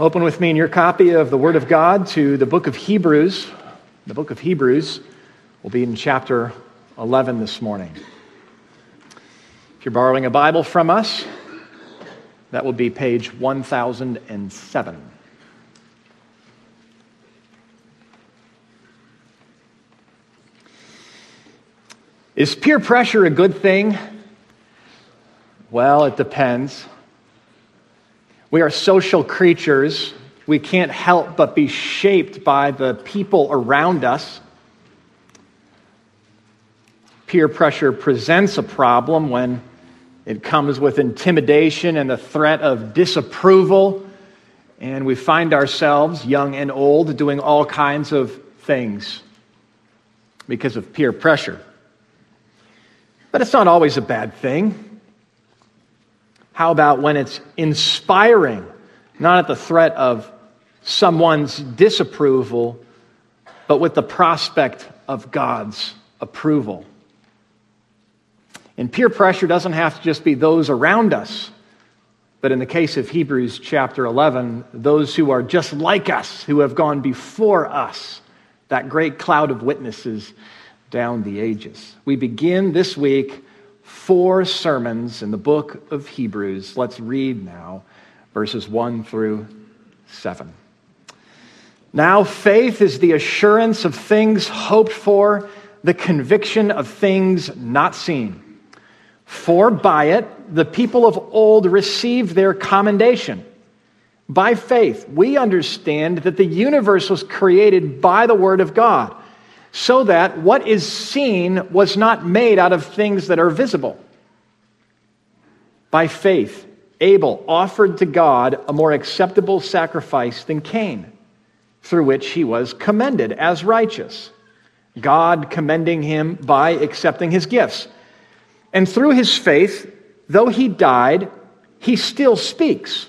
Open with me in your copy of the Word of God to the book of Hebrews. The book of Hebrews will be in chapter 11 this morning. If you're borrowing a Bible from us, that will be page 1007. Is peer pressure a good thing? Well, it depends. We are social creatures. We can't help but be shaped by the people around us. Peer pressure presents a problem when it comes with intimidation and the threat of disapproval, and we find ourselves, young and old, doing all kinds of things because of peer pressure. But it's not always a bad thing. How about when it's inspiring, not at the threat of someone's disapproval, but with the prospect of God's approval? And peer pressure doesn't have to just be those around us, but in the case of Hebrews chapter 11, those who are just like us, who have gone before us, that great cloud of witnesses down the ages. We begin this week four sermons in the book of Hebrews. Let's read now verses 1 through 7. Now, faith is the assurance of things hoped for, the conviction of things not seen. For by it, the people of old received their commendation. By faith, we understand that the universe was created by the Word of God so that what is seen was not made out of things that are visible. By faith, Abel offered to God a more acceptable sacrifice than Cain, through which he was commended as righteous, God commending him by accepting his gifts. And through his faith, though he died, he still speaks.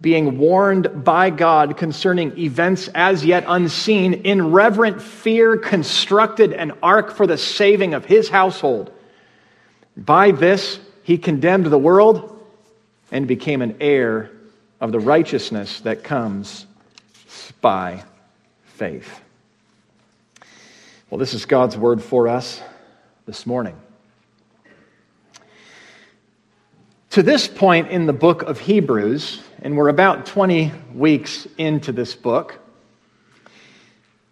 being warned by God concerning events as yet unseen, in reverent fear constructed an ark for the saving of his household. By this he condemned the world and became an heir of the righteousness that comes by faith. Well, this is God's word for us this morning. To this point in the book of Hebrews, and we're about 20 weeks into this book,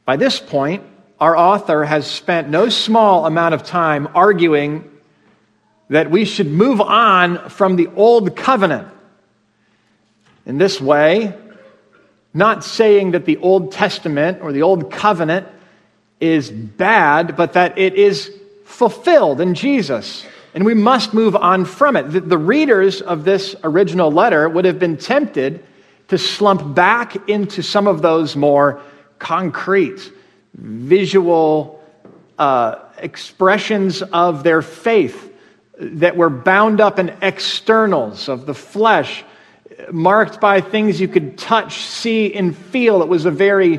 by this point, our author has spent no small amount of time arguing that we should move on from the old covenant. In this way, not saying that the Old Testament or the Old Covenant is bad, but that it is fulfilled in Jesus and we must move on from it. The, the readers of this original letter would have been tempted to slump back into some of those more concrete, visual uh, expressions of their faith that were bound up in externals of the flesh, marked by things you could touch, see, and feel. It was a very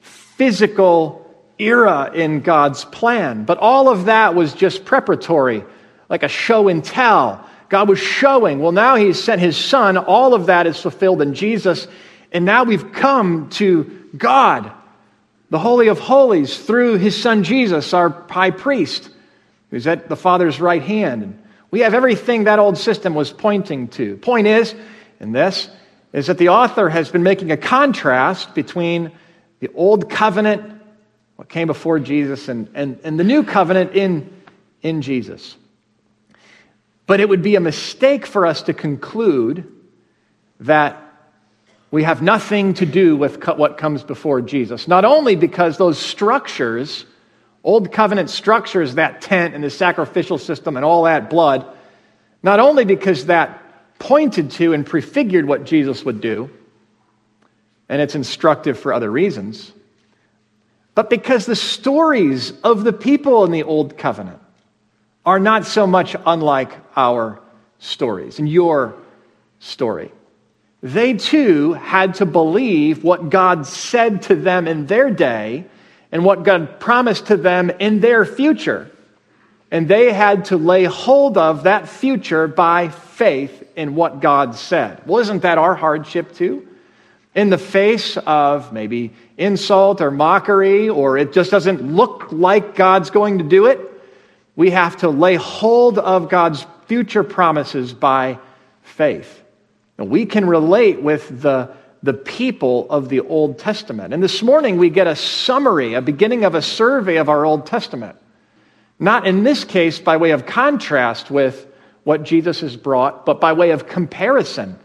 physical era in God's plan. But all of that was just preparatory like a show and tell. God was showing, well, now He's sent His Son. All of that is fulfilled in Jesus. And now we've come to God, the Holy of Holies, through His Son Jesus, our high priest, who's at the Father's right hand. And we have everything that old system was pointing to. Point is, in this, is that the author has been making a contrast between the old covenant, what came before Jesus, and, and, and the new covenant in, in Jesus. But it would be a mistake for us to conclude that we have nothing to do with what comes before Jesus. Not only because those structures, old covenant structures, that tent and the sacrificial system and all that blood, not only because that pointed to and prefigured what Jesus would do, and it's instructive for other reasons, but because the stories of the people in the Old Covenant are not so much unlike our stories and your story. They too had to believe what God said to them in their day and what God promised to them in their future. And they had to lay hold of that future by faith in what God said. Well, isn't that our hardship too? In the face of maybe insult or mockery, or it just doesn't look like God's going to do it, we have to lay hold of God's future promises by faith. And we can relate with the, the people of the Old Testament. And this morning we get a summary, a beginning of a survey of our Old Testament. Not in this case by way of contrast with what Jesus has brought, but by way of comparison.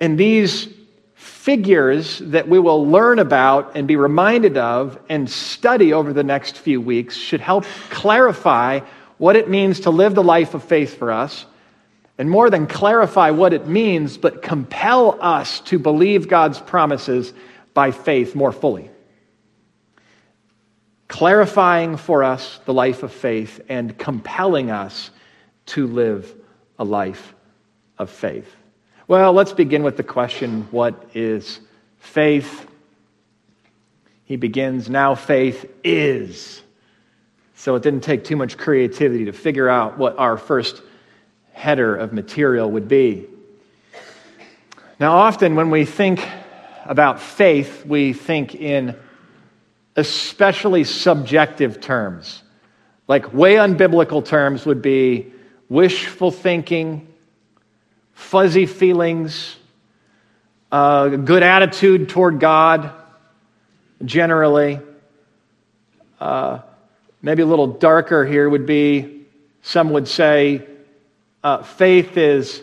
In these figures that we will learn about and be reminded of and study over the next few weeks should help clarify what it means to live the life of faith for us. And more than clarify what it means, but compel us to believe God's promises by faith more fully clarifying for us the life of faith and compelling us to live a life of faith. Well, let's begin with the question what is faith? He begins, now faith is. So it didn't take too much creativity to figure out what our first header of material would be. Now, often when we think about faith, we think in especially subjective terms. Like way unbiblical terms would be wishful thinking, fuzzy feelings, a good attitude toward God, generally. Uh, maybe a little darker here would be some would say uh, faith is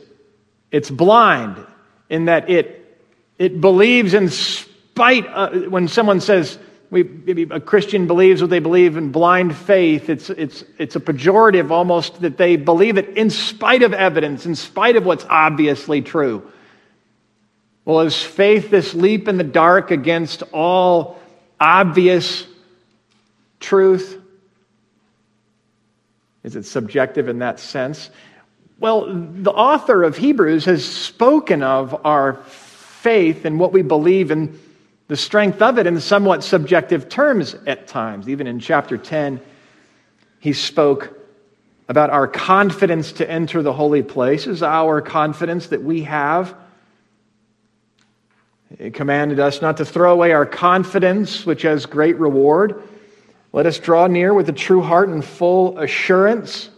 it's blind in that it it believes in spite of, when someone says we, maybe a Christian believes what they believe in blind faith. It's, it's, it's a pejorative almost that they believe it in spite of evidence, in spite of what's obviously true. Well, is faith this leap in the dark against all obvious truth? Is it subjective in that sense? Well, the author of Hebrews has spoken of our faith and what we believe in the strength of it in somewhat subjective terms at times. Even in chapter 10, he spoke about our confidence to enter the holy places, our confidence that we have. He commanded us not to throw away our confidence, which has great reward. Let us draw near with a true heart and full assurance.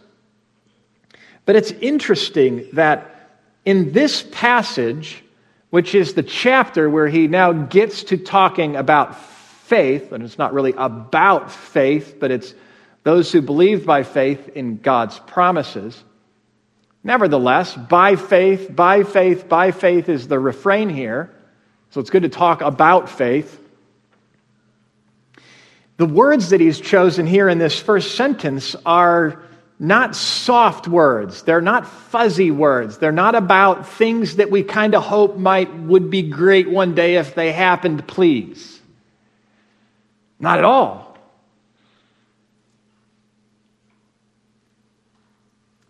But it's interesting that in this passage, which is the chapter where he now gets to talking about faith, and it's not really about faith, but it's those who believe by faith in God's promises. Nevertheless, by faith, by faith, by faith is the refrain here. So it's good to talk about faith. The words that he's chosen here in this first sentence are not soft words. They're not fuzzy words. They're not about things that we kind of hope might would be great one day if they happened, please. Not at all.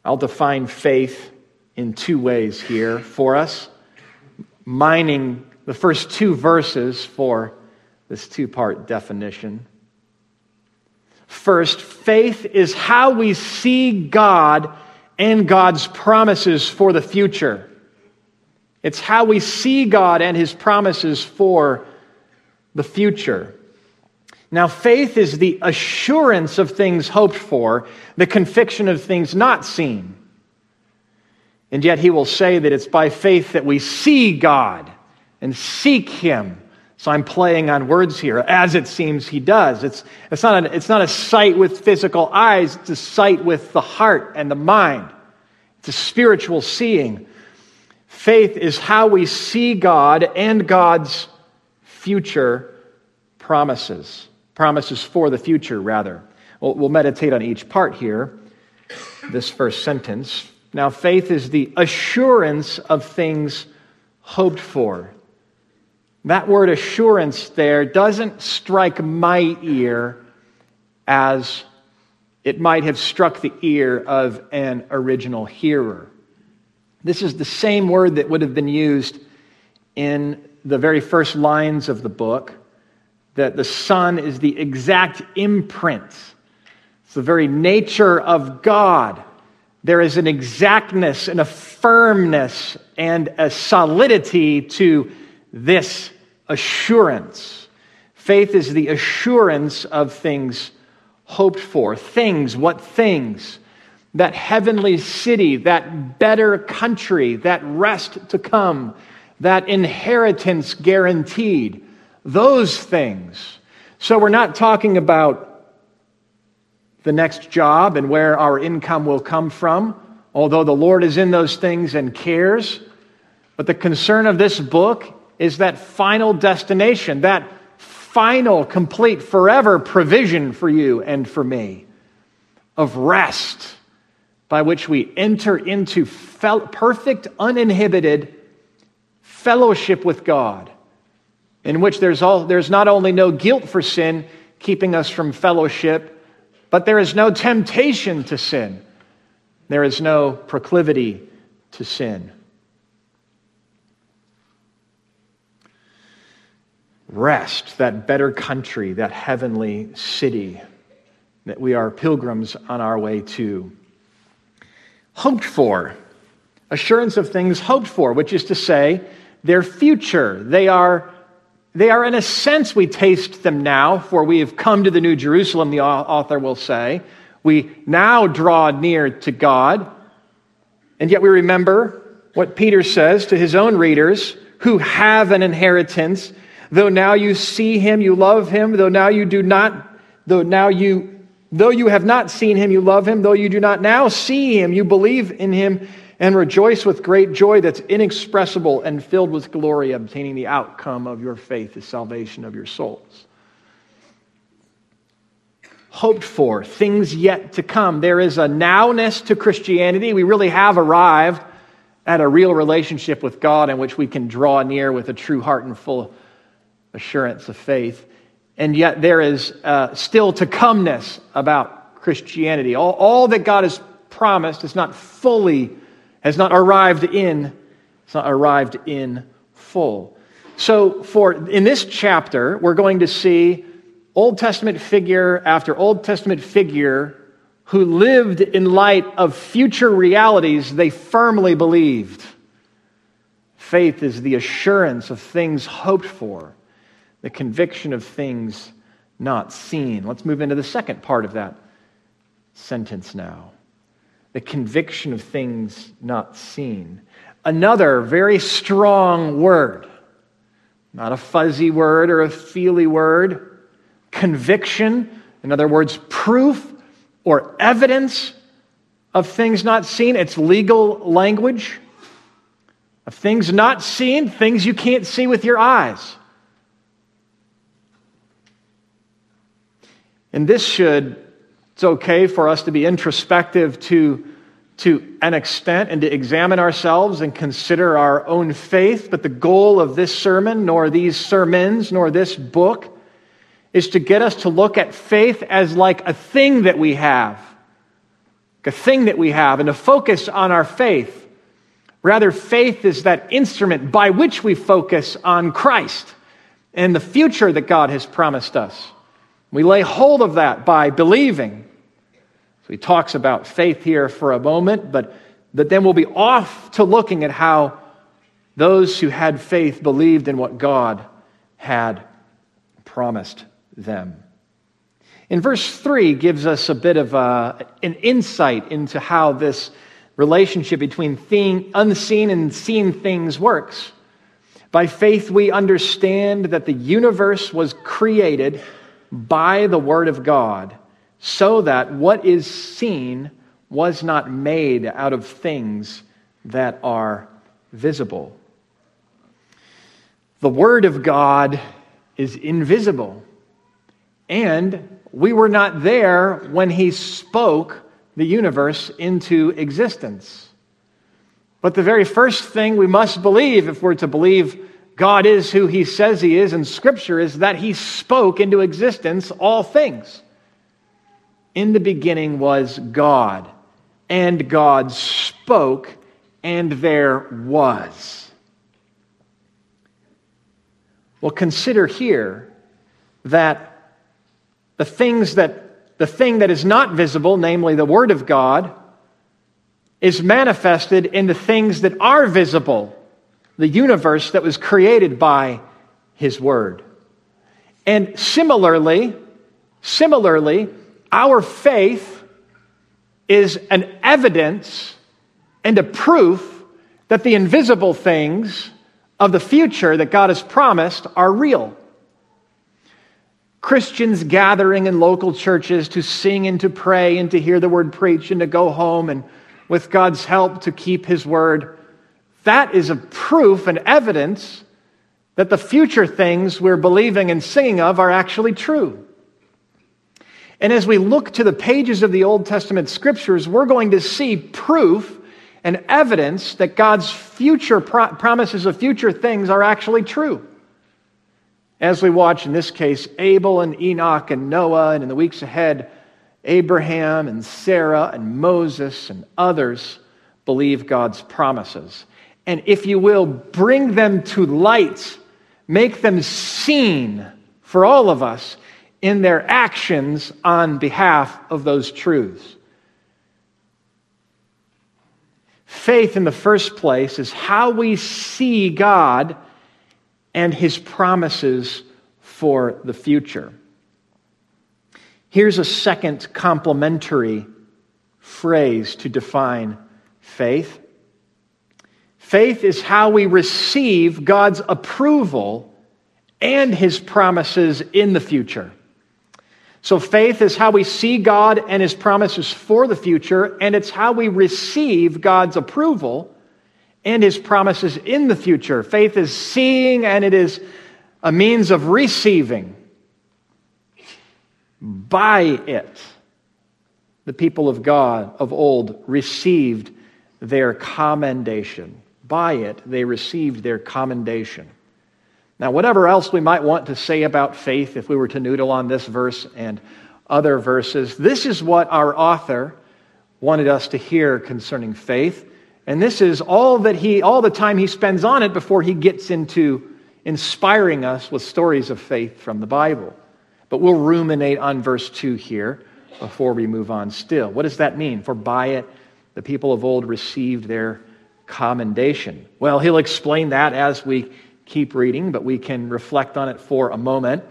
I'll define faith in two ways here for us, mining the first two verses for this two part definition. First, faith is how we see God and God's promises for the future. It's how we see God and his promises for the future. Now, faith is the assurance of things hoped for, the conviction of things not seen. And yet, he will say that it's by faith that we see God and seek him so I'm playing on words here, as it seems he does. It's, it's, not, a, it's not a sight with physical eyes, it's a sight with the heart and the mind. It's a spiritual seeing. Faith is how we see God and God's future promises. Promises for the future, rather. We'll, we'll meditate on each part here, this first sentence. Now, faith is the assurance of things hoped for That word assurance there doesn't strike my ear as it might have struck the ear of an original hearer. This is the same word that would have been used in the very first lines of the book that the Son is the exact imprint. It's the very nature of God. There is an exactness and a firmness and a solidity to this assurance. Faith is the assurance of things hoped for. Things, what things? That heavenly city, that better country, that rest to come, that inheritance guaranteed. Those things. So we're not talking about the next job and where our income will come from, although the Lord is in those things and cares. But the concern of this book is that final destination, that final, complete, forever provision for you and for me of rest by which we enter into fel- perfect, uninhibited fellowship with God, in which there's, all, there's not only no guilt for sin keeping us from fellowship, but there is no temptation to sin. There is no proclivity to sin. Rest, that better country, that heavenly city that we are pilgrims on our way to. Hoped for, assurance of things hoped for, which is to say, their future. They are they are, in a sense, we taste them now, for we have come to the New Jerusalem, the author will say. We now draw near to God. And yet we remember what Peter says to his own readers who have an inheritance. Though now you see him, you love him. Though now you do not, though now you, though you have not seen him, you love him. Though you do not now see him, you believe in him and rejoice with great joy that's inexpressible and filled with glory, obtaining the outcome of your faith, the salvation of your souls. Hoped for, things yet to come. There is a nowness to Christianity. We really have arrived at a real relationship with God in which we can draw near with a true heart and full assurance of faith. And yet there is uh, still to comeness about Christianity. All, all that God has promised is not fully has not arrived in, it's not arrived in full. So for in this chapter, we're going to see Old Testament figure after Old Testament figure who lived in light of future realities they firmly believed. Faith is the assurance of things hoped for, the conviction of things not seen. Let's move into the second part of that sentence now the conviction of things not seen. Another very strong word, not a fuzzy word or a feely word, conviction, in other words, proof or evidence of things not seen. It's legal language of things not seen, things you can't see with your eyes. And this should it's okay for us to be introspective to, to an extent and to examine ourselves and consider our own faith. But the goal of this sermon, nor these sermons, nor this book, is to get us to look at faith as like a thing that we have, a thing that we have, and to focus on our faith. Rather, faith is that instrument by which we focus on Christ and the future that God has promised us. We lay hold of that by believing. So he talks about faith here for a moment, but, but then we'll be off to looking at how those who had faith believed in what God had promised them. In verse 3 gives us a bit of a, uh, an insight into how this relationship between thing, unseen and seen things works. By faith, we understand that the universe was created by the Word of God, so that what is seen was not made out of things that are visible. The Word of God is invisible, and we were not there when He spoke the universe into existence. But the very first thing we must believe, if we're to believe God is who he says he is, and Scripture is that he spoke into existence all things. In the beginning was God, and God spoke, and there was. Well, consider here that the things that the thing that is not visible, namely the Word of God, is manifested in the things that are visible, the universe that was created by His Word. And similarly, similarly, our faith is an evidence and a proof that the invisible things of the future that God has promised are real. Christians gathering in local churches to sing and to pray and to hear the word preached and to go home and with God's help to keep his word. That is a proof and evidence that the future things we're believing and singing of are actually true. And as we look to the pages of the Old Testament scriptures, we're going to see proof and evidence that God's future pro- promises of future things are actually true. As we watch, in this case, Abel and Enoch and Noah, and in the weeks ahead, Abraham and Sarah and Moses and others believe God's promises. And if you will, bring them to light, make them seen for all of us in their actions on behalf of those truths. Faith, in the first place, is how we see God and his promises for the future. Here's a second complementary phrase to define faith faith is how we receive God's approval and his promises in the future. So, faith is how we see God and his promises for the future, and it's how we receive God's approval and his promises in the future. Faith is seeing, and it is a means of receiving. By it, the people of God of old received their commendation. By it, they received their commendation. Now, whatever else we might want to say about faith, if we were to noodle on this verse and other verses, this is what our author wanted us to hear concerning faith. And this is all that he, all the time he spends on it before he gets into inspiring us with stories of faith from the Bible. But we'll ruminate on verse 2 here before we move on still. What does that mean? For by it the people of old received their commendation. Well, he'll explain that as we keep reading, but we can reflect on it for a moment.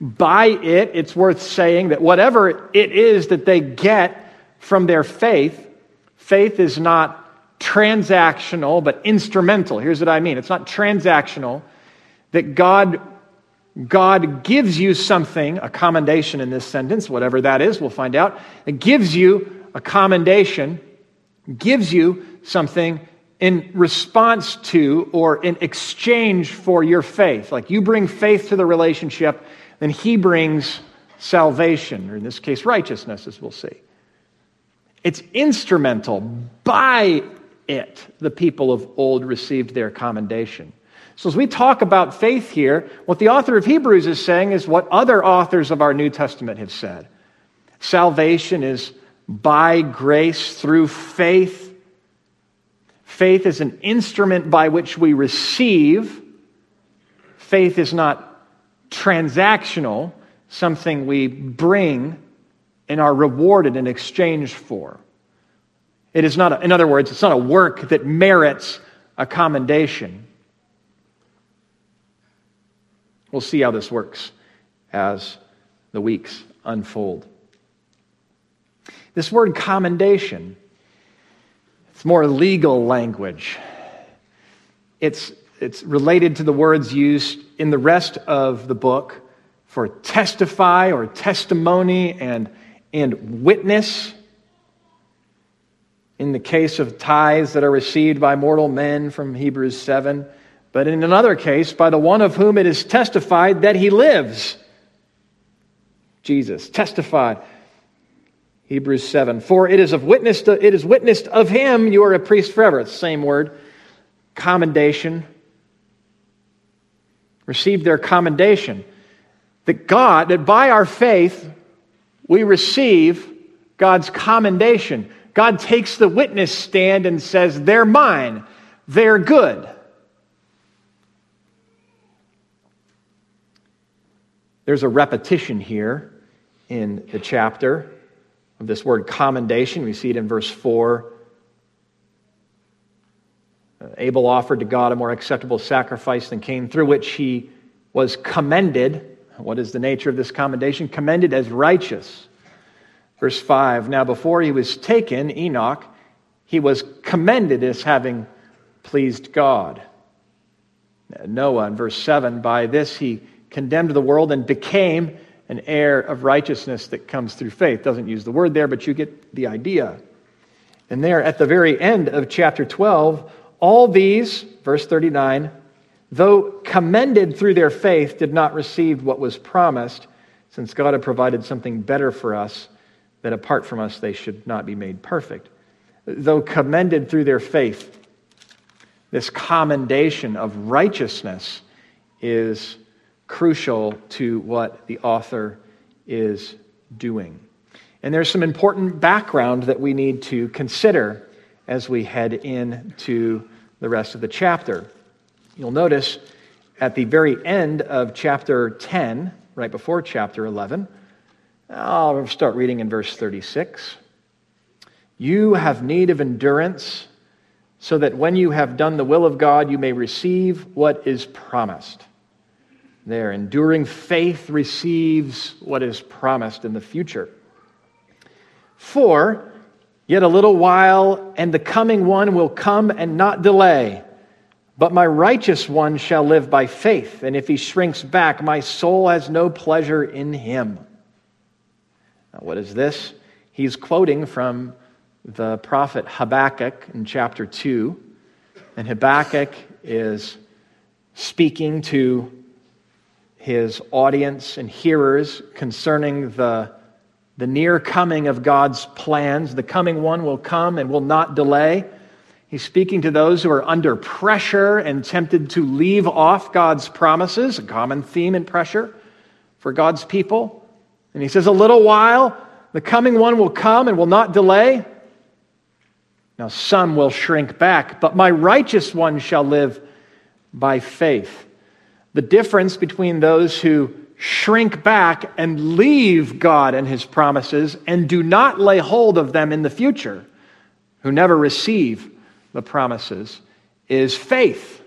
By it, it's worth saying that whatever it is that they get from their faith, faith is not transactional, but instrumental. Here's what I mean it's not transactional, that God, God gives you something, a commendation in this sentence, whatever that is, we'll find out. It gives you a commendation, gives you something in response to or in exchange for your faith. Like you bring faith to the relationship, then He brings salvation, or in this case, righteousness, as we'll see. It's instrumental by it, the people of old received their commendation. So, as we talk about faith here, what the author of Hebrews is saying is what other authors of our New Testament have said. Salvation is by grace through faith. Faith is an instrument by which we receive. Faith is not transactional, something we bring and are rewarded in exchange for. It is not, a, in other words, it's not a work that merits a commendation. We'll see how this works as the weeks unfold. This word commendation, more legal language. It's, it's related to the words used in the rest of the book for testify or testimony and, and witness in the case of tithes that are received by mortal men from Hebrews 7, but in another case, by the one of whom it is testified that he lives. Jesus testified. Hebrews 7. For it is of witness to, it is witnessed of him you are a priest forever. It's the same word. Commendation. received their commendation. That God, that by our faith, we receive God's commendation. God takes the witness stand and says, They're mine, they're good. There's a repetition here in the chapter of this word commendation. We see it in verse 4. Uh, Abel offered to God a more acceptable sacrifice than Cain, through which he was commended. What is the nature of this commendation? Commended as righteous. Verse 5 Now, before he was taken, Enoch, he was commended as having pleased God. Noah, in verse 7, by this he condemned the world and became an heir of righteousness that comes through faith. Doesn't use the word there, but you get the idea. And there at the very end of chapter 12, all these, verse 39, though commended through their faith, did not receive what was promised, since God had provided something better for us, that apart from us they should not be made perfect. Though commended through their faith, this commendation of righteousness is crucial to what the author is doing. And there's some important background that we need to consider as we head into the rest of the chapter. You'll notice at the very end of chapter 10, right before chapter 11, I'll start reading in verse 36. You have need of endurance, so that when you have done the will of God, you may receive what is promised there. Enduring faith receives what is promised in the future. For, yet a little while, and the coming one will come and not delay. But my righteous one shall live by faith, and if he shrinks back, my soul has no pleasure in him. Now, what is this? He's quoting from the prophet Habakkuk in chapter 2. And Habakkuk is speaking to his audience and hearers concerning the, the near coming of God's plans. The coming one will come and will not delay. He's speaking to those who are under pressure and tempted to leave off God's promises, a common theme in pressure for God's people. And he says, A little while, the coming one will come and will not delay. Now, some will shrink back, but my righteous one shall live by faith. The difference between those who shrink back and leave God and his promises and do not lay hold of them in the future, who never receive the promises, is faith,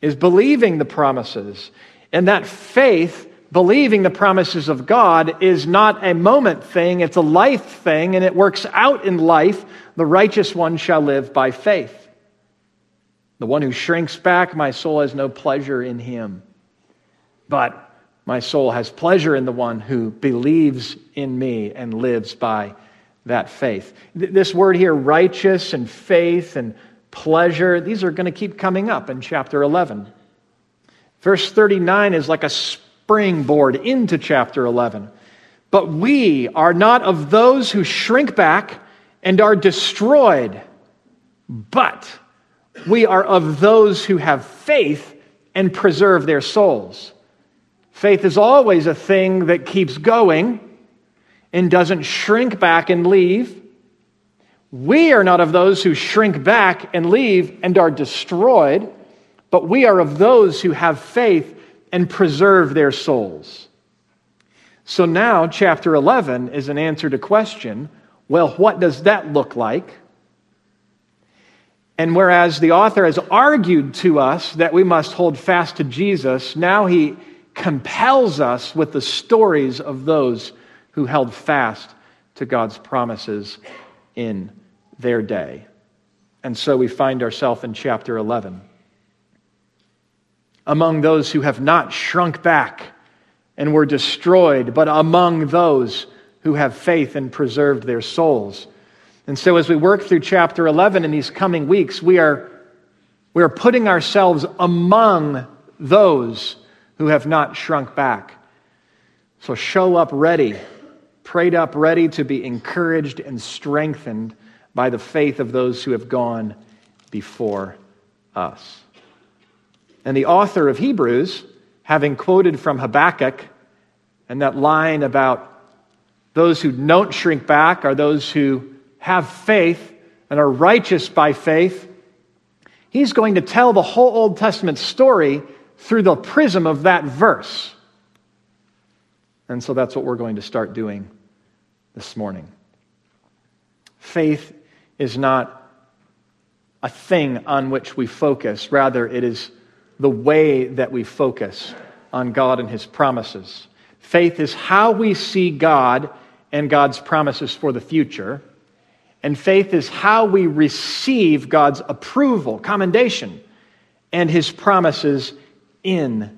is believing the promises. And that faith, believing the promises of God, is not a moment thing, it's a life thing, and it works out in life. The righteous one shall live by faith. The one who shrinks back, my soul has no pleasure in him. But my soul has pleasure in the one who believes in me and lives by that faith. This word here, righteous and faith and pleasure, these are going to keep coming up in chapter 11. Verse 39 is like a springboard into chapter 11. But we are not of those who shrink back and are destroyed, but we are of those who have faith and preserve their souls. Faith is always a thing that keeps going and doesn't shrink back and leave. We are not of those who shrink back and leave and are destroyed, but we are of those who have faith and preserve their souls. So now, chapter 11 is an answer to question well, what does that look like? And whereas the author has argued to us that we must hold fast to Jesus, now he compels us with the stories of those who held fast to God's promises in their day. And so we find ourselves in chapter 11. Among those who have not shrunk back and were destroyed, but among those who have faith and preserved their souls. And so, as we work through chapter 11 in these coming weeks, we are, we are putting ourselves among those who have not shrunk back. So, show up ready, prayed up ready to be encouraged and strengthened by the faith of those who have gone before us. And the author of Hebrews having quoted from Habakkuk and that line about those who don't shrink back are those who have faith and are righteous by faith. He's going to tell the whole Old Testament story through the prism of that verse. And so that's what we're going to start doing this morning. Faith is not a thing on which we focus, rather, it is the way that we focus on God and His promises. Faith is how we see God and God's promises for the future. And faith is how we receive God's approval, commendation, and his promises in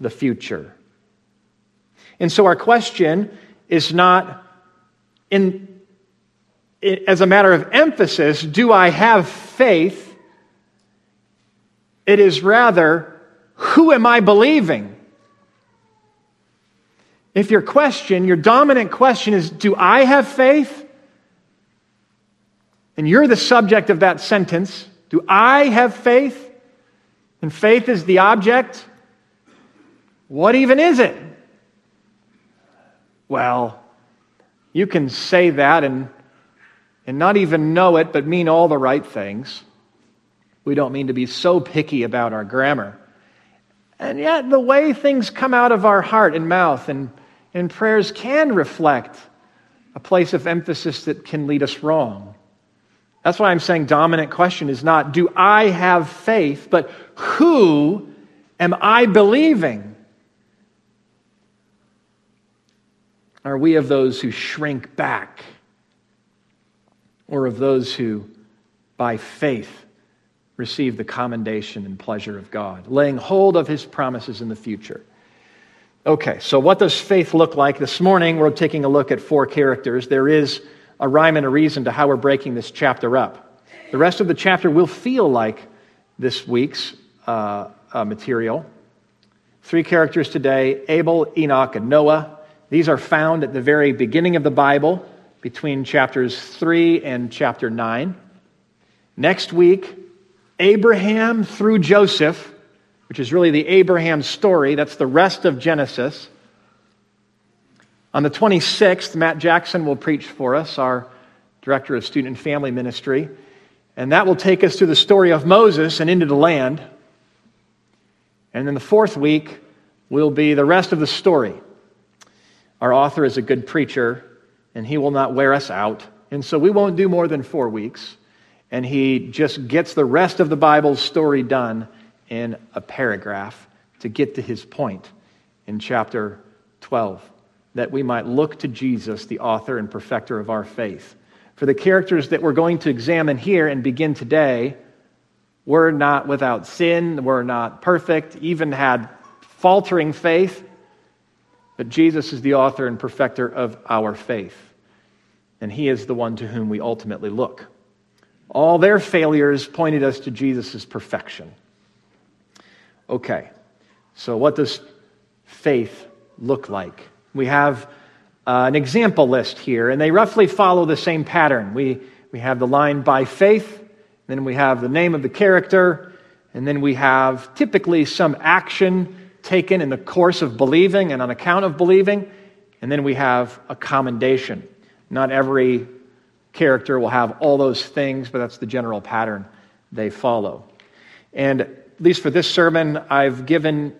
the future. And so our question is not in, as a matter of emphasis, do I have faith? It is rather, who am I believing? If your question, your dominant question is, Do I have faith? And you're the subject of that sentence. Do I have faith? And faith is the object. What even is it? Well, you can say that and, and not even know it, but mean all the right things. We don't mean to be so picky about our grammar. And yet, the way things come out of our heart and mouth and and prayers can reflect a place of emphasis that can lead us wrong. That's why I'm saying dominant question is not, do I have faith, but who am I believing? Are we of those who shrink back, or of those who, by faith, receive the commendation and pleasure of God, laying hold of his promises in the future? Okay, so what does faith look like? This morning we're taking a look at four characters. There is a rhyme and a reason to how we're breaking this chapter up. The rest of the chapter will feel like this week's uh, uh, material. Three characters today Abel, Enoch, and Noah. These are found at the very beginning of the Bible, between chapters 3 and chapter 9. Next week, Abraham through Joseph which is really the Abraham story. That's the rest of Genesis. On the 26th, Matt Jackson will preach for us, our director of student and family ministry. And that will take us through the story of Moses and into the land. And then the fourth week will be the rest of the story. Our author is a good preacher, and he will not wear us out. And so we won't do more than four weeks. And he just gets the rest of the Bible's story done in a paragraph to get to his point in chapter 12 that we might look to Jesus, the author and perfecter of our faith. For the characters that we're going to examine here and begin today were not without sin, were not perfect, even had faltering faith, but Jesus is the author and perfecter of our faith. And he is the one to whom we ultimately look. All their failures pointed us to Jesus' perfection. Okay, so what does faith look like? We have uh, an example list here, and they roughly follow the same pattern. We, we have the line by faith, then we have the name of the character, and then we have typically some action taken in the course of believing and on account of believing, and then we have a commendation. Not every character will have all those things, but that's the general pattern they follow. And at least for this sermon, I've given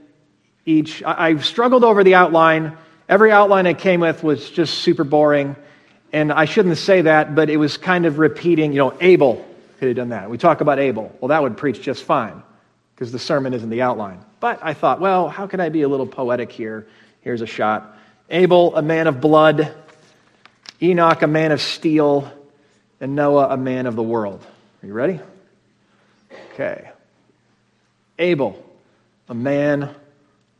each, I've struggled over the outline. Every outline I came with was just super boring. And I shouldn't say that, but it was kind of repeating, you know, Abel could have done that. We talk about Abel. Well, that would preach just fine because the sermon isn't the outline. But I thought, well, how can I be a little poetic here? Here's a shot. Abel, a man of blood. Enoch, a man of steel. And Noah, a man of the world. Are you ready? Okay. Abel, a man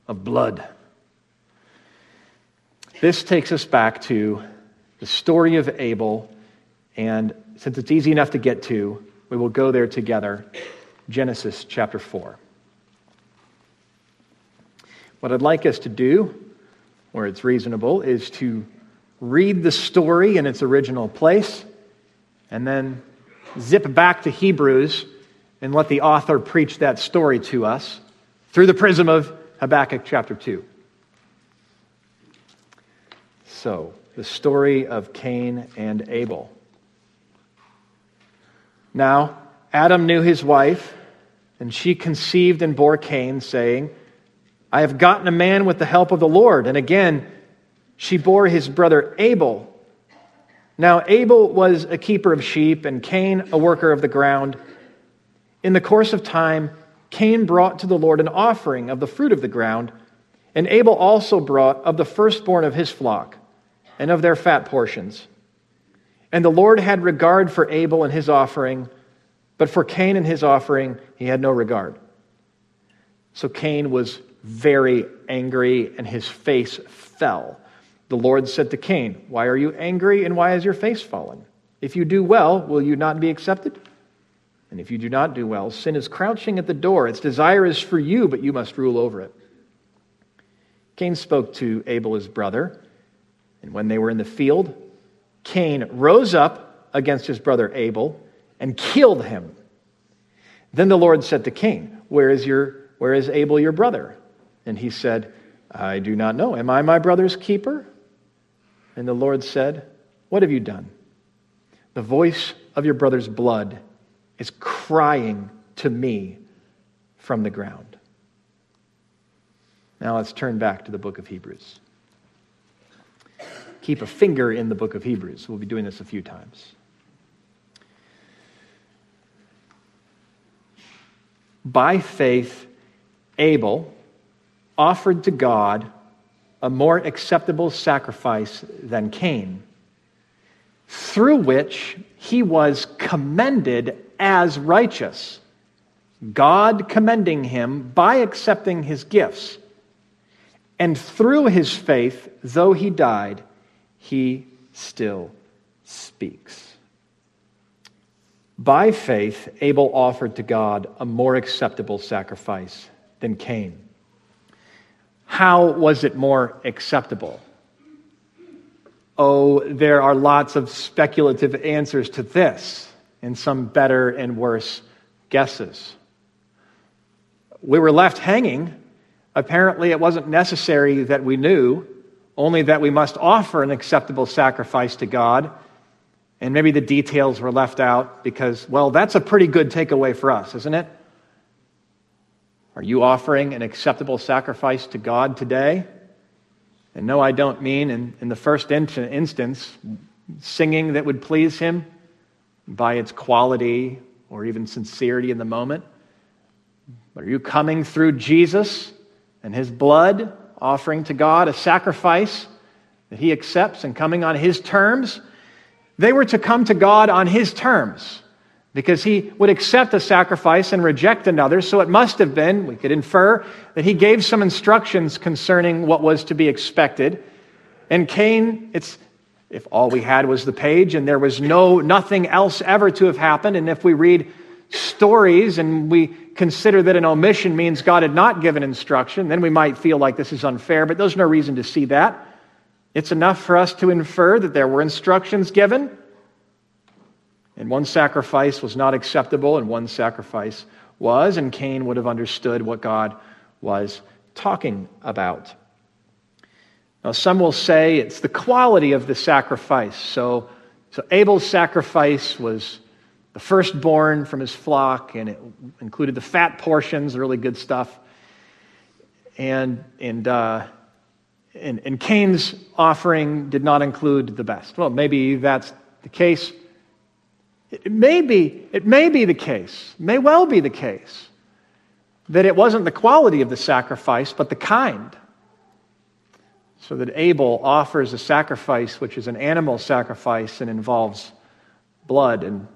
of blood. This takes us back to the story of Abel, and since it's easy enough to get to, we will go there together. Genesis chapter 4. What I'd like us to do, where it's reasonable, is to read the story in its original place and then zip back to Hebrews and let the author preach that story to us through the prism of Habakkuk chapter 2. So, the story of Cain and Abel. Now, Adam knew his wife, and she conceived and bore Cain, saying, I have gotten a man with the help of the Lord. And again, she bore his brother Abel. Now, Abel was a keeper of sheep, and Cain a worker of the ground. In the course of time, Cain brought to the Lord an offering of the fruit of the ground, and Abel also brought of the firstborn of his flock and of their fat portions. And the Lord had regard for Abel and his offering, but for Cain and his offering he had no regard. So Cain was very angry, and his face fell. The Lord said to Cain, Why are you angry, and why is your face fallen? If you do well, will you not be accepted? And if you do not do well, sin is crouching at the door. Its desire is for you, but you must rule over it. Cain spoke to Abel, his brother, and when they were in the field, Cain rose up against his brother Abel and killed him. Then the Lord said to Cain, Where is, your, where is Abel, your brother? And he said, I do not know. Am I my brother's keeper? And the Lord said, What have you done? The voice of your brother's blood is crying to me from the ground. Now let's turn back to the book of Hebrews. Keep a finger in the book of Hebrews. We'll be doing this a few times. By faith, Abel offered to God a more acceptable sacrifice than Cain, through which he was commended as righteous, God commending him by accepting his gifts. And through his faith, though he died, he still speaks. By faith, Abel offered to God a more acceptable sacrifice than Cain. How was it more acceptable? Oh, there are lots of speculative answers to this, and some better and worse guesses. We were left hanging. Apparently, it wasn't necessary that we knew, only that we must offer an acceptable sacrifice to God. And maybe the details were left out because, well, that's a pretty good takeaway for us, isn't it? Are you offering an acceptable sacrifice to God today? And no, I don't mean in, in the first instance singing that would please Him by its quality or even sincerity in the moment. But are you coming through Jesus and His blood, offering to God a sacrifice that He accepts and coming on His terms? They were to come to God on His terms because he would accept a sacrifice and reject another. So it must have been, we could infer, that he gave some instructions concerning what was to be expected. And Cain, it's if all we had was the page and there was no nothing else ever to have happened, and if we read stories and we consider that an omission means God had not given instruction, then we might feel like this is unfair, but there's no reason to see that. It's enough for us to infer that there were instructions given and one sacrifice was not acceptable, and one sacrifice was, and Cain would have understood what God was talking about. Now, some will say it's the quality of the sacrifice. So, so Abel's sacrifice was the firstborn from his flock, and it included the fat portions, really good stuff. And, and, uh, and, and Cain's offering did not include the best. Well, maybe that's the case. It may be, it may be the case, may well be the case, that it wasn't the quality of the sacrifice, but the kind. So that Abel offers a sacrifice which is an animal sacrifice and involves blood, and,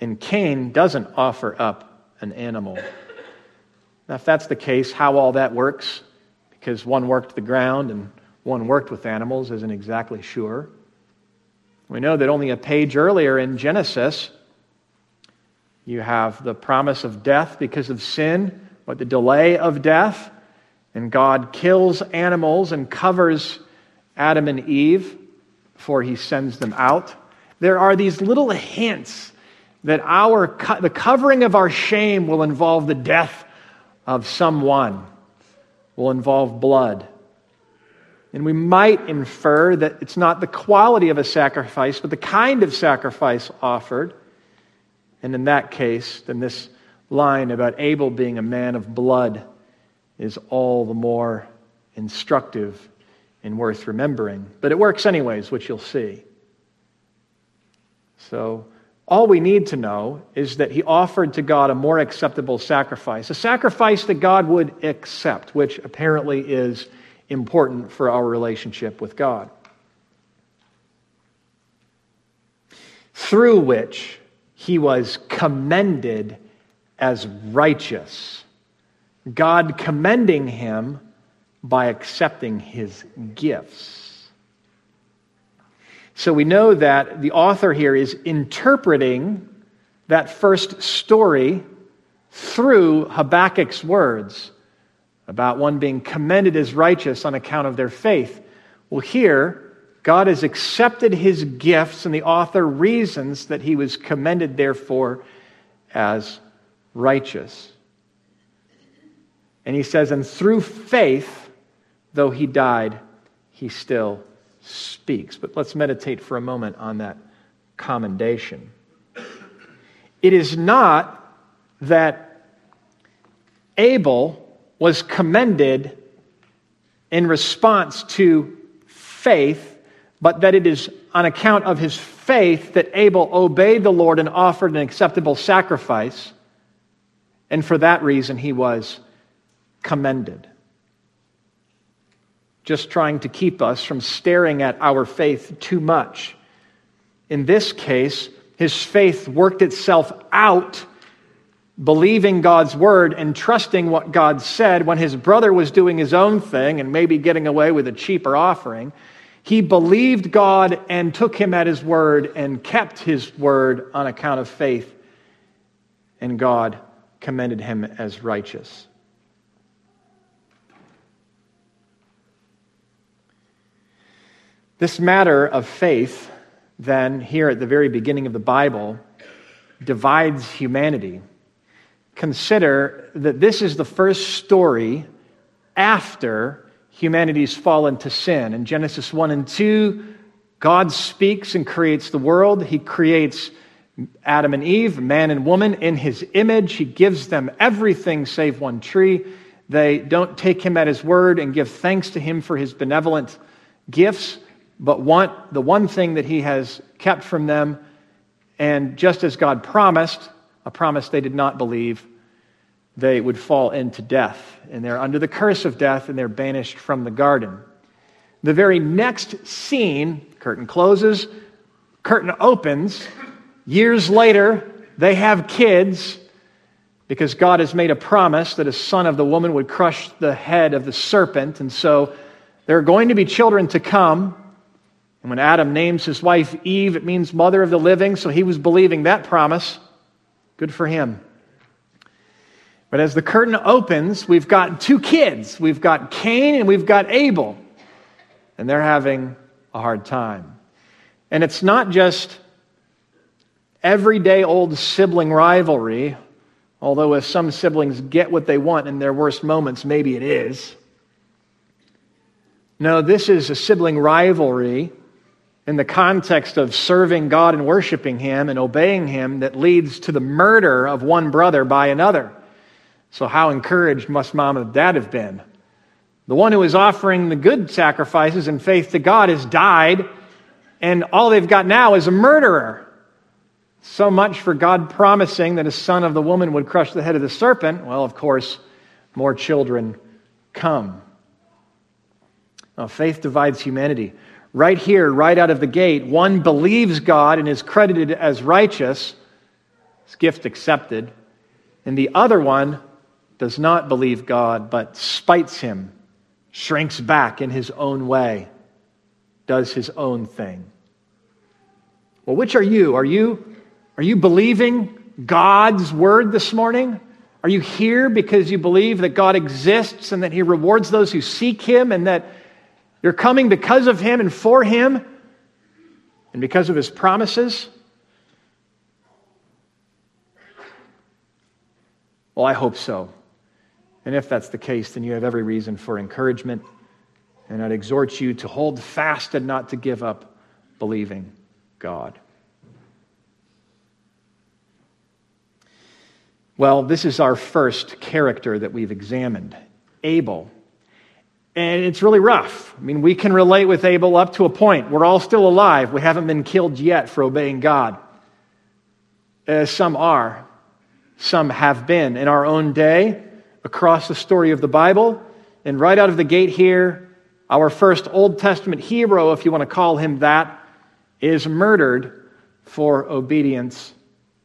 and Cain doesn't offer up an animal. Now, if that's the case, how all that works, because one worked the ground and one worked with animals, isn't exactly sure. We know that only a page earlier in Genesis, you have the promise of death because of sin, but the delay of death, and God kills animals and covers Adam and Eve before he sends them out. There are these little hints that our, the covering of our shame will involve the death of someone. will involve blood. And we might infer that it's not the quality of a sacrifice, but the kind of sacrifice offered. And in that case, then this line about Abel being a man of blood is all the more instructive and worth remembering. But it works anyways, which you'll see. So, all we need to know is that he offered to God a more acceptable sacrifice, a sacrifice that God would accept, which apparently is important for our relationship with God. Through which he was commended as righteous. God commending him by accepting his gifts. So we know that the author here is interpreting that first story through Habakkuk's words about one being commended as righteous on account of their faith. Well, here, God has accepted his gifts, and the author reasons that he was commended, therefore, as righteous. And he says, and through faith, though he died, he still speaks. But let's meditate for a moment on that commendation. It is not that Abel was commended in response to faith, but that it is on account of his faith that Abel obeyed the Lord and offered an acceptable sacrifice. And for that reason, he was commended. Just trying to keep us from staring at our faith too much. In this case, his faith worked itself out, believing God's word and trusting what God said when his brother was doing his own thing and maybe getting away with a cheaper offering. He believed God and took him at his word and kept his word on account of faith and God commended him as righteous. This matter of faith, then, here at the very beginning of the Bible, divides humanity. Consider that this is the first story after humanity's fall into sin. In Genesis 1 and 2, God speaks and creates the world. He creates Adam and Eve, man and woman, in his image. He gives them everything save one tree. They don't take him at his word and give thanks to him for his benevolent gifts, but want the one thing that he has kept from them. And just as God promised, a promise they did not believe, they would fall into death. And they're under the curse of death and they're banished from the garden. The very next scene, curtain closes, curtain opens, Years later, they have kids because God has made a promise that a son of the woman would crush the head of the serpent. And so there are going to be children to come. And when Adam names his wife Eve, it means mother of the living. So he was believing that promise. Good for him. But as the curtain opens, we've got two kids. We've got Cain and we've got Abel. And they're having a hard time. And it's not just everyday old sibling rivalry, although if some siblings get what they want in their worst moments, maybe it is. No, this is a sibling rivalry in the context of serving God and worshiping Him and obeying Him that leads to the murder of one brother by another. So, how encouraged must mom and dad have been? The one who is offering the good sacrifices and faith to God has died, and all they've got now is a murderer. So much for God promising that a son of the woman would crush the head of the serpent. Well, of course, more children come. Now, faith divides humanity. Right here, right out of the gate, one believes God and is credited as righteous, his gift accepted, and the other one does not believe God but spites him, shrinks back in his own way, does his own thing. Well, which are you? Are you are you believing God's word this morning? Are you here because you believe that God exists and that He rewards those who seek Him and that you're coming because of Him and for Him and because of His promises? Well, I hope so. And if that's the case, then you have every reason for encouragement. And I'd exhort you to hold fast and not to give up believing God. Well, this is our first character that we've examined Abel. And it's really rough. I mean, we can relate with Abel up to a point. We're all still alive. We haven't been killed yet for obeying God. Uh, some are, some have been. In our own day, across the story of the Bible, and right out of the gate here, our first Old Testament hero, if you want to call him that, is murdered for obedience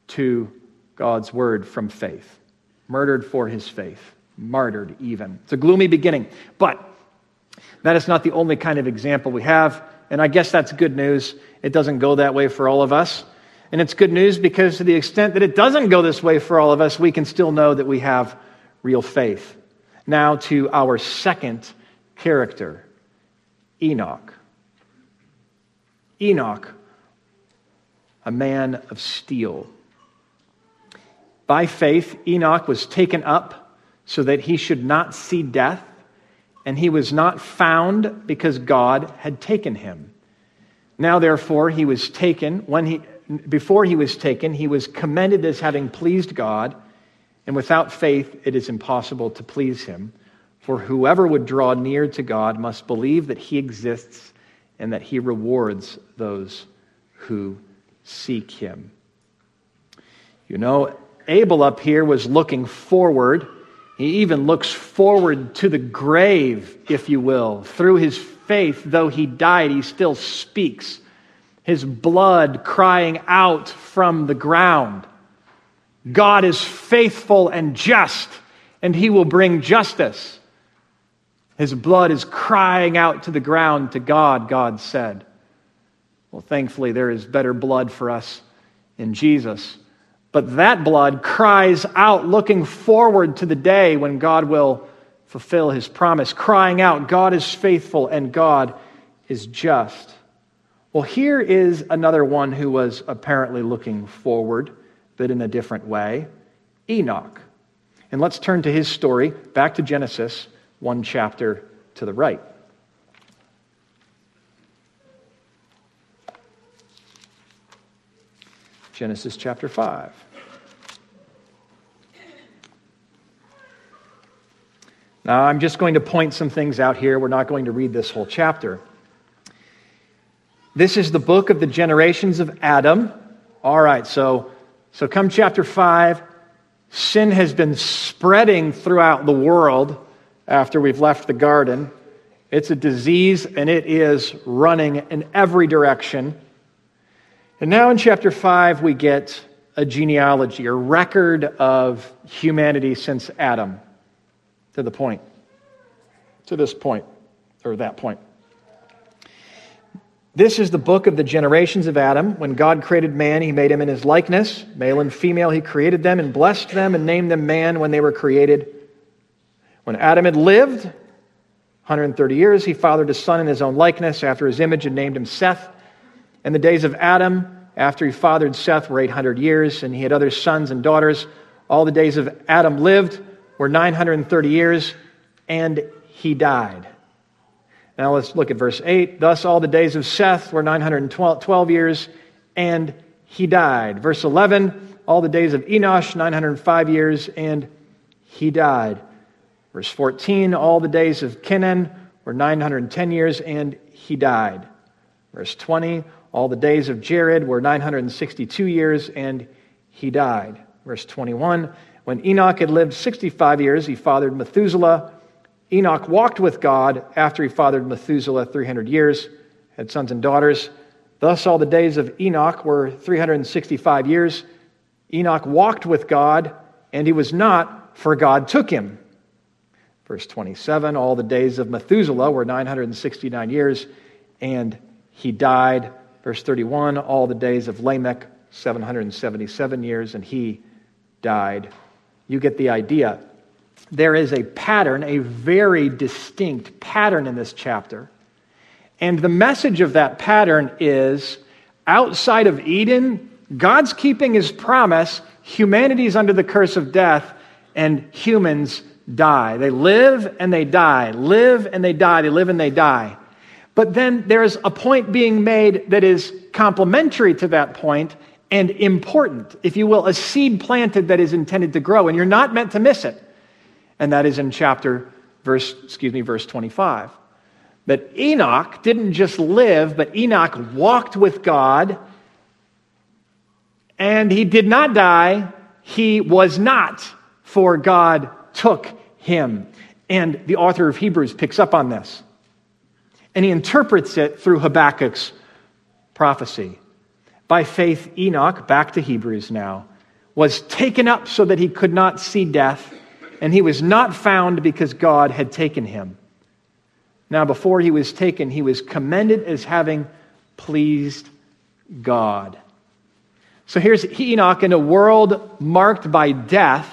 to God's word from faith. Murdered for his faith. Martyred, even. It's a gloomy beginning. But that is not the only kind of example we have. And I guess that's good news. It doesn't go that way for all of us. And it's good news because to the extent that it doesn't go this way for all of us, we can still know that we have real faith. Now to our second character, Enoch. Enoch, a man of steel. By faith, Enoch was taken up so that he should not see death, and he was not found because God had taken him. Now, therefore, he was taken. When he, before he was taken, he was commended as having pleased God, and without faith, it is impossible to please him. For whoever would draw near to God must believe that he exists and that he rewards those who seek him. You know, Abel up here was looking forward. He even looks forward to the grave, if you will. Through his faith, though he died, he still speaks. His blood crying out from the ground. God is faithful and just, and he will bring justice. His blood is crying out to the ground to God, God said. Well, thankfully, there is better blood for us in Jesus. But that blood cries out, looking forward to the day when God will fulfill his promise, crying out, God is faithful and God is just. Well, here is another one who was apparently looking forward, but in a different way Enoch. And let's turn to his story, back to Genesis, one chapter to the right. Genesis chapter 5. Now, I'm just going to point some things out here. We're not going to read this whole chapter. This is the book of the generations of Adam. All right, so, so come chapter 5. Sin has been spreading throughout the world after we've left the garden. It's a disease and it is running in every direction. And now in chapter 5, we get a genealogy, a record of humanity since Adam to the point, to this point, or that point. This is the book of the generations of Adam. When God created man, he made him in his likeness. Male and female, he created them and blessed them and named them man when they were created. When Adam had lived 130 years, he fathered a son in his own likeness after his image and named him Seth. And the days of Adam, after he fathered Seth, were 800 years, and he had other sons and daughters. All the days of Adam lived were 930 years, and he died. Now let's look at verse 8. Thus all the days of Seth were 912 years, and he died. Verse 11. All the days of Enosh, 905 years, and he died. Verse 14. All the days of Kenan were 910 years, and he died. Verse 20. All the days of Jared were 962 years, and he died. Verse 21 When Enoch had lived 65 years, he fathered Methuselah. Enoch walked with God after he fathered Methuselah 300 years, had sons and daughters. Thus, all the days of Enoch were 365 years. Enoch walked with God, and he was not, for God took him. Verse 27 All the days of Methuselah were 969 years, and he died. Verse 31 All the days of Lamech, 777 years, and he died. You get the idea. There is a pattern, a very distinct pattern in this chapter. And the message of that pattern is outside of Eden, God's keeping his promise, humanity is under the curse of death, and humans die. They live and they die, live and they die, they live and they die. But then there's a point being made that is complementary to that point and important, if you will, a seed planted that is intended to grow, and you're not meant to miss it. And that is in chapter verse, excuse me, verse 25. That Enoch didn't just live, but Enoch walked with God, and he did not die. He was not, for God took him. And the author of Hebrews picks up on this. And he interprets it through Habakkuk's prophecy. By faith, Enoch, back to Hebrews now, was taken up so that he could not see death, and he was not found because God had taken him. Now, before he was taken, he was commended as having pleased God. So here's Enoch in a world marked by death,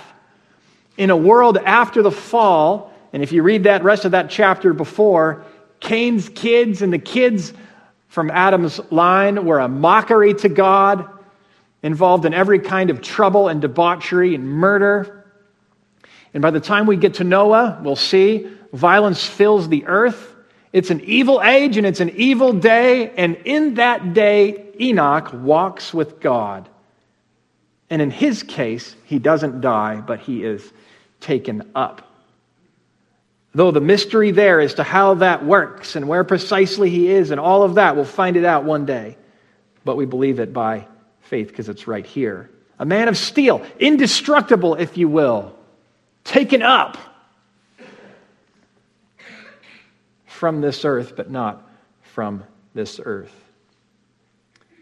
in a world after the fall. And if you read that rest of that chapter before, Cain's kids and the kids from Adam's line were a mockery to God, involved in every kind of trouble and debauchery and murder. And by the time we get to Noah, we'll see violence fills the earth. It's an evil age and it's an evil day. And in that day, Enoch walks with God. And in his case, he doesn't die, but he is taken up. Though the mystery there as to how that works and where precisely he is and all of that, we'll find it out one day. But we believe it by faith because it's right here. A man of steel, indestructible, if you will, taken up from this earth, but not from this earth.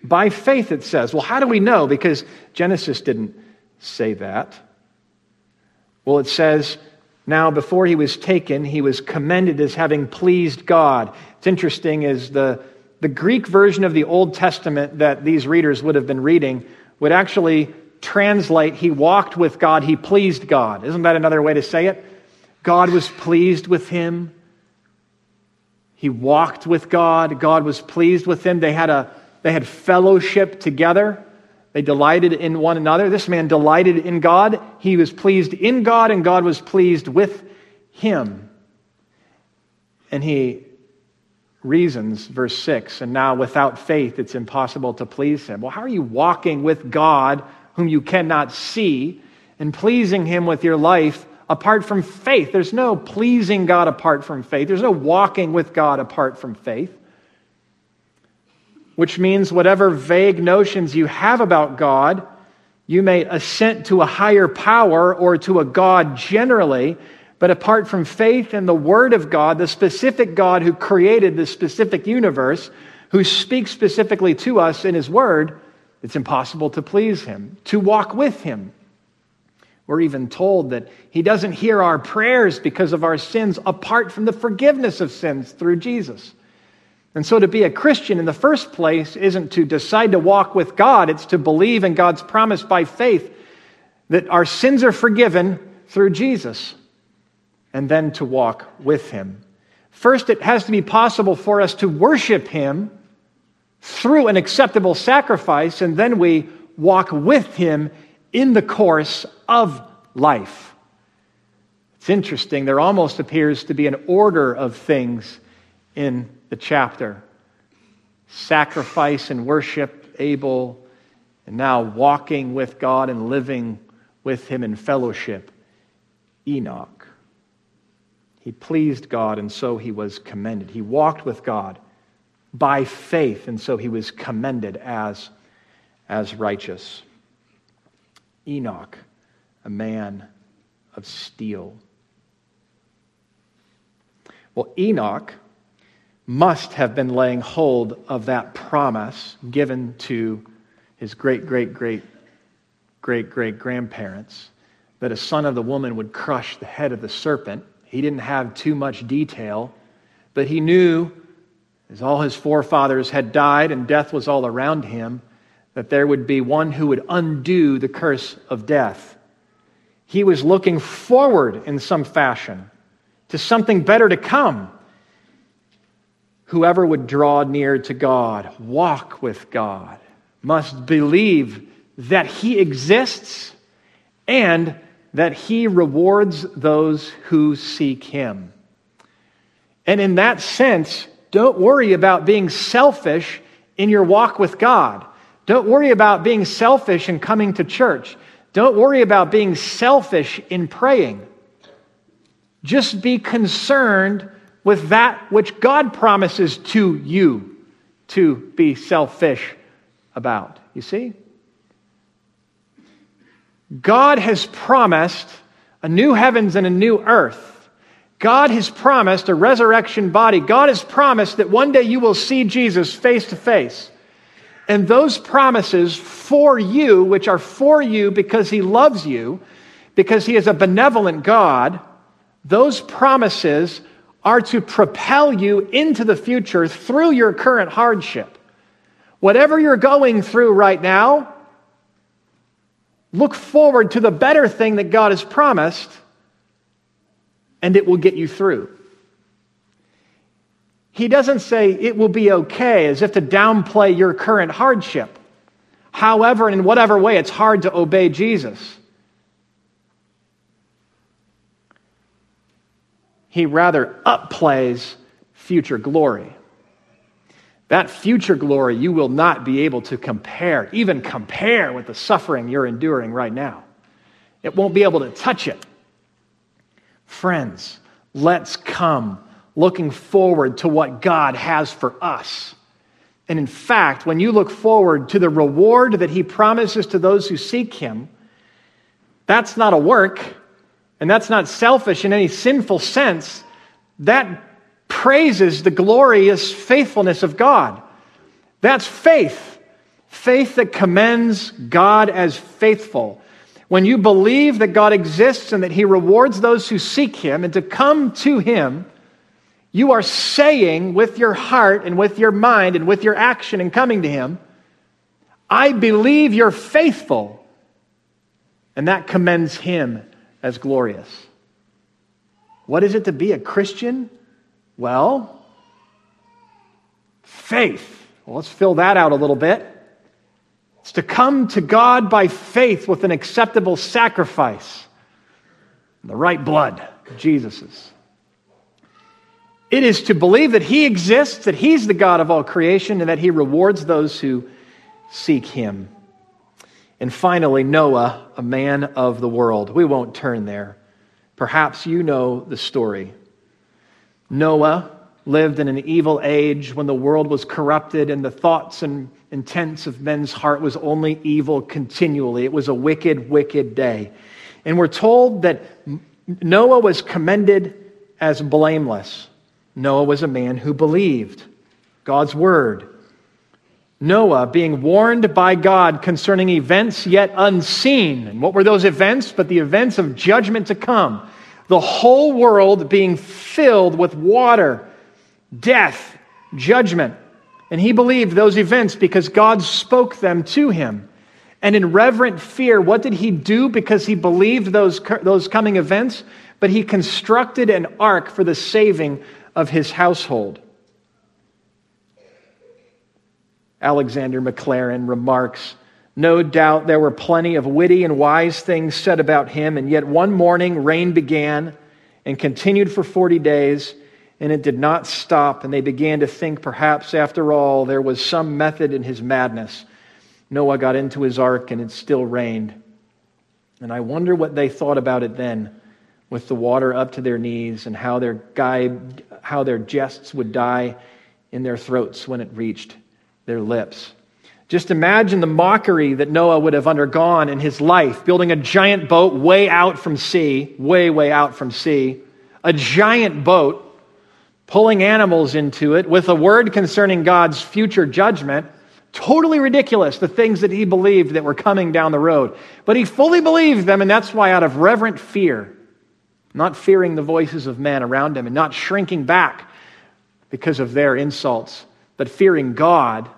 By faith, it says. Well, how do we know? Because Genesis didn't say that. Well, it says now, before he was taken, he was commended as having pleased God. It's interesting, is the, the Greek version of the Old Testament that these readers would have been reading would actually translate, He walked with God, He pleased God. Isn't that another way to say it? God was pleased with him. He walked with God. God was pleased with him. They had, a, they had fellowship together. They delighted in one another. This man delighted in God. He was pleased in God, and God was pleased with him. And he reasons, verse 6, and now without faith it's impossible to please him. Well, how are you walking with God, whom you cannot see, and pleasing him with your life apart from faith? There's no pleasing God apart from faith, there's no walking with God apart from faith which means whatever vague notions you have about God, you may assent to a higher power or to a God generally, but apart from faith in the Word of God, the specific God who created the specific universe, who speaks specifically to us in His Word, it's impossible to please Him, to walk with Him. We're even told that He doesn't hear our prayers because of our sins apart from the forgiveness of sins through Jesus. And so to be a Christian in the first place isn't to decide to walk with God, it's to believe in God's promise by faith that our sins are forgiven through Jesus, and then to walk with Him. First, it has to be possible for us to worship Him through an acceptable sacrifice, and then we walk with Him in the course of life. It's interesting, there almost appears to be an order of things in the chapter sacrifice and worship, Abel, and now walking with God and living with Him in fellowship, Enoch. He pleased God, and so he was commended. He walked with God by faith, and so he was commended as, as righteous. Enoch, a man of steel. Well, Enoch must have been laying hold of that promise given to his great, great, great, great, great grandparents that a son of the woman would crush the head of the serpent. He didn't have too much detail, but he knew, as all his forefathers had died and death was all around him, that there would be one who would undo the curse of death. He was looking forward in some fashion to something better to come whoever would draw near to God, walk with God, must believe that He exists and that he rewards those who seek him. And in that sense, don't worry about being selfish in your walk with God. Don't worry about being selfish in coming to church. Don't worry about being selfish in praying. Just be concerned with that which God promises to you to be selfish about. You see? God has promised a new heavens and a new earth. God has promised a resurrection body. God has promised that one day you will see Jesus face to face. And those promises for you, which are for you because He loves you, because He is a benevolent God, those promises are to propel you into the future through your current hardship. Whatever you're going through right now, look forward to the better thing that God has promised, and it will get you through. He doesn't say it will be okay as if to downplay your current hardship. However, and in whatever way it's hard to obey Jesus. He rather upplays future glory. That future glory you will not be able to compare, even compare with the suffering you're enduring right now. It won't be able to touch it. Friends, let's come looking forward to what God has for us. And in fact, when you look forward to the reward that He promises to those who seek Him, that's not a work, and that's not selfish in any sinful sense. That praises the glorious faithfulness of God. That's faith. Faith that commends God as faithful. When you believe that God exists and that He rewards those who seek Him and to come to Him, you are saying with your heart and with your mind and with your action in coming to Him, I believe you're faithful. And that commends Him as glorious. What is it to be a Christian? Well, faith. Well, let's fill that out a little bit. It's to come to God by faith with an acceptable sacrifice, the right blood, Jesus's. It is to believe that He exists, that He's the God of all creation, and that He rewards those who seek Him. And finally, Noah, a man of the world. We won't turn there. Perhaps you know the story. Noah lived in an evil age when the world was corrupted and the thoughts and intents of men's heart was only evil continually. It was a wicked, wicked day. And we're told that Noah was commended as blameless. Noah was a man who believed God's word. Noah being warned by God concerning events yet unseen. And what were those events? But the events of judgment to come the whole world being filled with water, death, judgment. And he believed those events because God spoke them to him. And in reverent fear, what did he do because he believed those, those coming events? But he constructed an ark for the saving of his household. Alexander Maclaren remarks no doubt there were plenty of witty and wise things said about him, and yet one morning rain began and continued for 40 days, and it did not stop. And they began to think perhaps, after all, there was some method in his madness. Noah got into his ark, and it still rained. And I wonder what they thought about it then, with the water up to their knees, and how their, guy, how their jests would die in their throats when it reached their lips. Just imagine the mockery that Noah would have undergone in his life, building a giant boat way out from sea, way, way out from sea, a giant boat, pulling animals into it with a word concerning God's future judgment. Totally ridiculous, the things that he believed that were coming down the road. But he fully believed them, and that's why, out of reverent fear, not fearing the voices of men around him and not shrinking back because of their insults, but fearing God,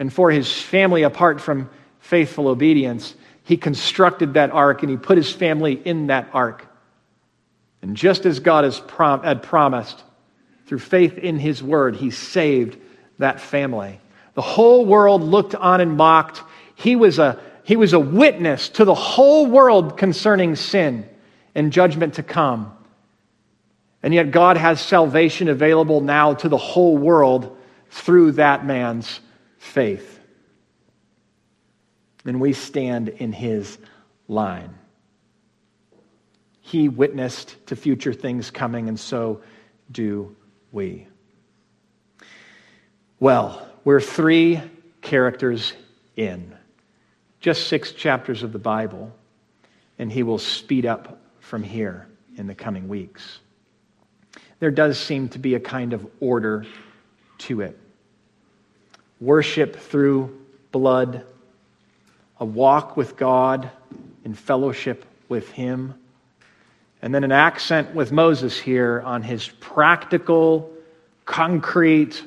and for his family apart from faithful obedience, he constructed that ark and he put his family in that ark. And just as God had promised, through faith in his word, he saved that family. The whole world looked on and mocked. He was a He was a witness to the whole world concerning sin and judgment to come. And yet, God has salvation available now to the whole world through that man's faith. And we stand in his line. He witnessed to future things coming, and so do we. Well, we're three characters in, just six chapters of the Bible, and he will speed up from here in the coming weeks. There does seem to be a kind of order to it worship through blood, a walk with God in fellowship with Him. And then an accent with Moses here on his practical, concrete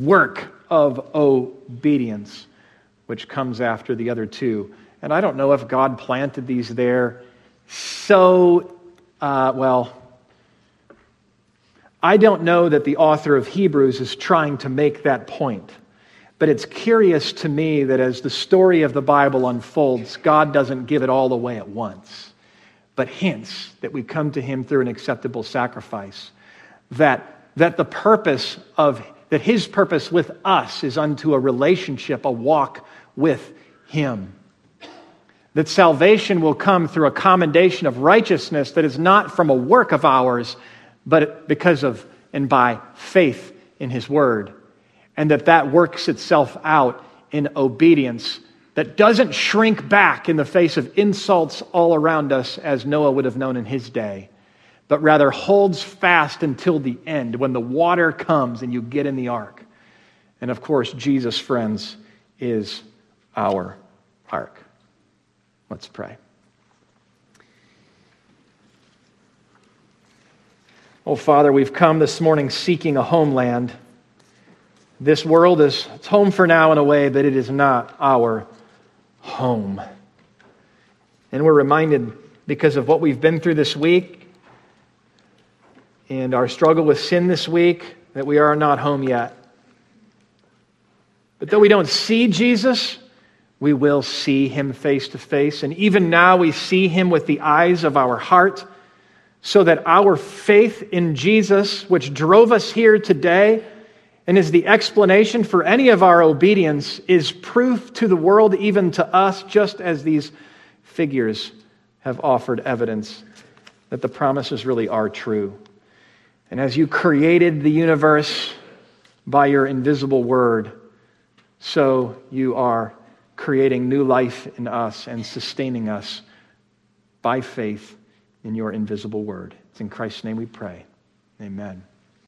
work of obedience, which comes after the other two. And I don't know if God planted these there so, uh, well, I don't know that the author of Hebrews is trying to make that point. But it's curious to me that as the story of the Bible unfolds, God doesn't give it all away at once, but hints that we come to Him through an acceptable sacrifice. That, that the purpose of, that His purpose with us is unto a relationship, a walk with Him. That salvation will come through a commendation of righteousness that is not from a work of ours, but because of and by faith in His Word and that that works itself out in obedience that doesn't shrink back in the face of insults all around us as Noah would have known in his day, but rather holds fast until the end when the water comes and you get in the ark. And of course, Jesus, friends, is our ark. Let's pray. Oh, Father, we've come this morning seeking a homeland. This world is it's home for now in a way, but it is not our home. And we're reminded because of what we've been through this week and our struggle with sin this week that we are not home yet. But though we don't see Jesus, we will see him face to face. And even now, we see him with the eyes of our heart, so that our faith in Jesus, which drove us here today, and is the explanation for any of our obedience, is proof to the world, even to us, just as these figures have offered evidence that the promises really are true. And as you created the universe by your invisible word, so you are creating new life in us and sustaining us by faith in your invisible word. It's in Christ's name we pray. Amen.